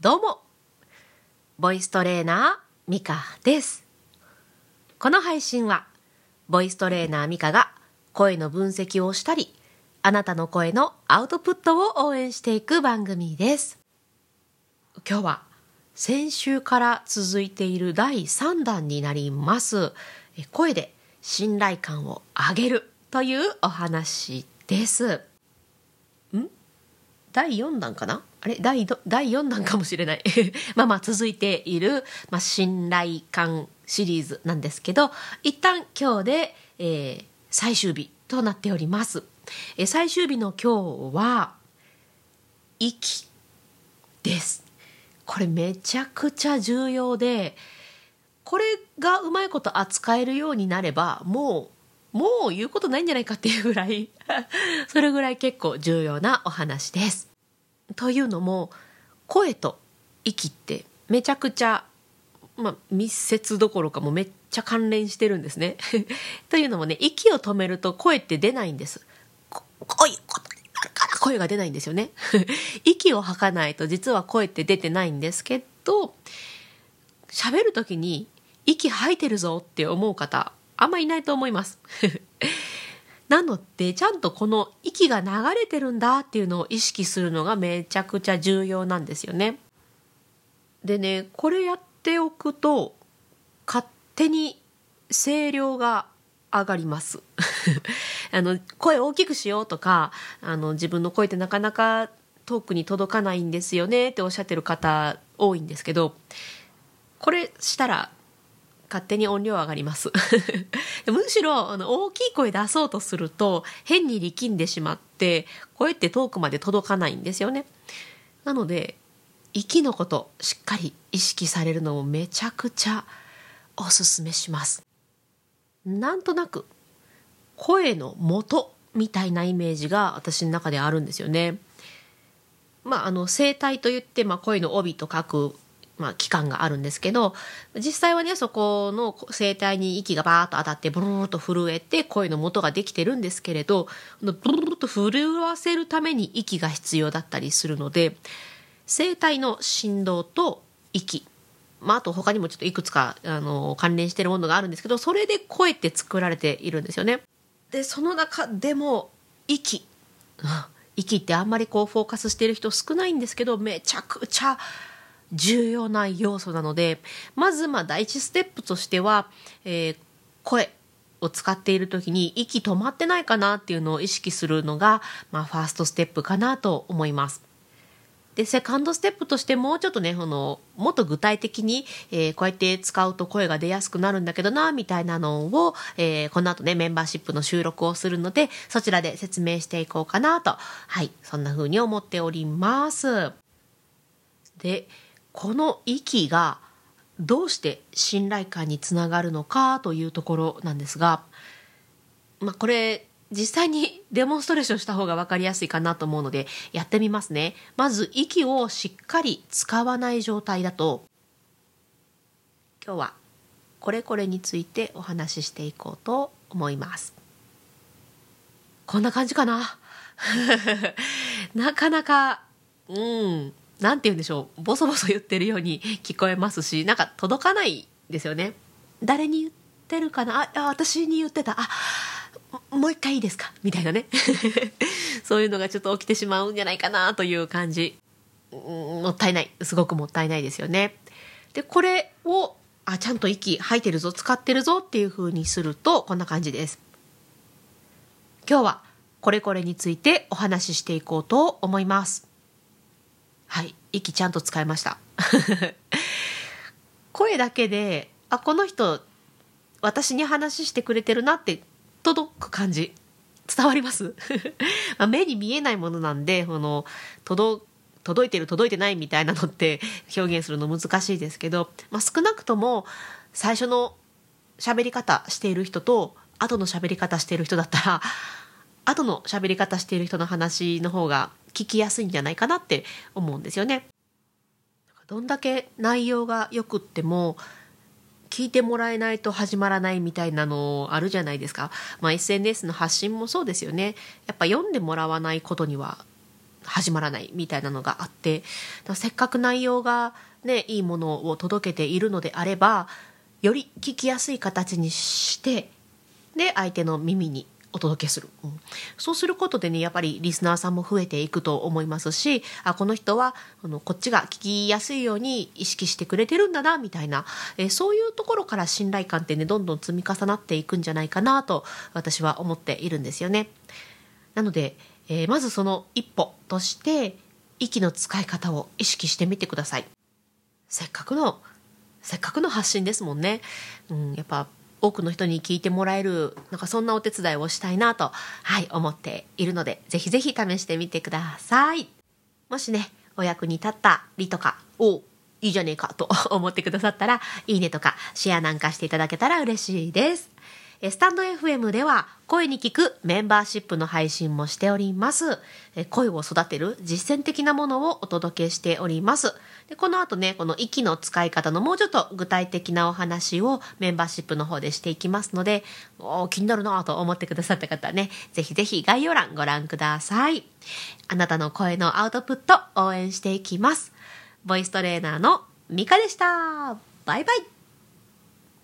どうも。ボイストレーナーミカです。この配信はボイストレーナーミカが声の分析をしたりあなたの声のアウトプットを応援していく番組です。今日は先週から続いている第3弾になります。声で信頼感を上げるというお話です。ん？第4弾かな？あれ第第4弾かもしれない。まあまあ続いている、まあ、信頼感シリーズなんですけど一旦今日で、えー、最終日となっております、えー、最終日の今日は息です。これめちゃくちゃ重要でこれがうまいこと扱えるようになればもうもう言うことないんじゃないかっていうぐらい それぐらい結構重要なお話です。というのも声と息ってめちゃくちゃ、まあ、密接どころかもめっちゃ関連してるんですね。というのもね息を止めると声って出ないんです。こういうことから声が出ないんですよね。息を吐かないと実は声って出てないんですけど喋る時に息吐いてるぞって思う方あんまいないと思います。なのでちゃんとこの息が流れてるんだっていうのを意識するのがめちゃくちゃ重要なんですよね。でねこれやっておくと勝手に声量が上がります あの声大きくしようとかあの自分の声ってなかなか遠くに届かないんですよねっておっしゃってる方多いんですけどこれしたら勝手に音量上がります。むしろあの大きい声出そうとすると変に力んでしまって声って遠くまで届かないんですよね。なので息のことしっかり意識されるのをめちゃくちゃおすすめします。なんとなく声の元みたいなイメージが私の中であるんですよね。まあ、あの声帯といって、まあ、声の帯と書くまあ、期間があるんですけど実際はねそこの声帯に息がバーッと当たってブルーッと震えて声の元ができてるんですけれどブルーッと震わせるために息が必要だったりするので声帯の振動と息まあ、あと他にもちょっといくつかあの関連してるものがあるんですけどそれで声って作られているんですよね。でその中でも息 息ってあんまりこうフォーカスしてる人少ないんですけどめちゃくちゃ重要な要素なのでまずま第一ステップとしては、えー、声を使っている時に息止まってないかなっていうのを意識するのが、まあ、ファーストステップかなと思います。でセカンドステップとしてもうちょっとねこのもっと具体的に、えー、こうやって使うと声が出やすくなるんだけどなみたいなのを、えー、この後ねメンバーシップの収録をするのでそちらで説明していこうかなとはいそんな風に思っております。でこの息がどうして信頼感につながるのかというところなんですが、まあ、これ実際にデモンストレーションした方が分かりやすいかなと思うのでやってみますね。まず息をしっかり使わない状態だと今日はこれこれについてお話ししていこうと思います。こんな感じかな？なかなかうん。なんて言うんでしょう。ボソボソ言ってるように聞こえますしなんか届かないですよね。誰に言ってるかな？ああ私に言ってた。あもう一回いいですか？みたいなね。そういうのがちょっと起きてしまうんじゃないかなという感じ。もったいない。すごくもったいないですよね。でこれをあちゃんと息吐いてるぞ使ってるぞっていう風にするとこんな感じです。今日はこれこれについてお話ししていこうと思います。はい息ちゃんと使いました。声だけであこの人私に話してくれてるなって届く感じ。伝わります。ま目に見えないものなんでこの届届いてる届いてないみたいなのって表現するの難しいですけど、まあ、少なくとも最初の喋り方している人と後の喋り方している人だったら後の喋り方している人の話の方が聞きやすいんじゃないかなって思うんですよね。どんだけ内容がよくっても聞いてもらえないと始まらないみたいなのあるじゃないですか。まあ、SNS の発信もそうですよね。やっぱ読んでもらわないことには始まらないみたいなのがあってせっかく内容がねいいものを届けているのであればより聞きやすい形にしてで相手の耳にお届けする、うん、そうすることでねやっぱりリスナーさんも増えていくと思いますしあこの人はあのこっちが聞きやすいように意識してくれてるんだなみたいな、え、そういうところから信頼感ってねどんどん積み重なっていくんじゃないかなと私は思っているんですよね。なので、えー、まずその一歩として息の使い方を意識してみてください。せっかくのせっかくの発信ですもんね。うん、やっぱ多くの人に聞いてもらえるなんかそんなお手伝いをしたいなと、はい、思っているのでぜひぜひ試してみてください。もしねお役に立ったりとかおいいじゃねえかと思ってくださったらいいねとかシェアなんかしていただけたら嬉しいです。スタンド FM では声に聞くメンバーシップの配信もしております。声を育てる実践的なものをお届けしております。でこの後ね、この息の使い方のもうちょっと具体的なお話をメンバーシップの方でしていきますので、お気になるなと思ってくださった方はね、ぜひぜひ概要欄ご覧ください。あなたの声のアウトプット応援していきます。ボイストレーナーのミカでした。バイバイ。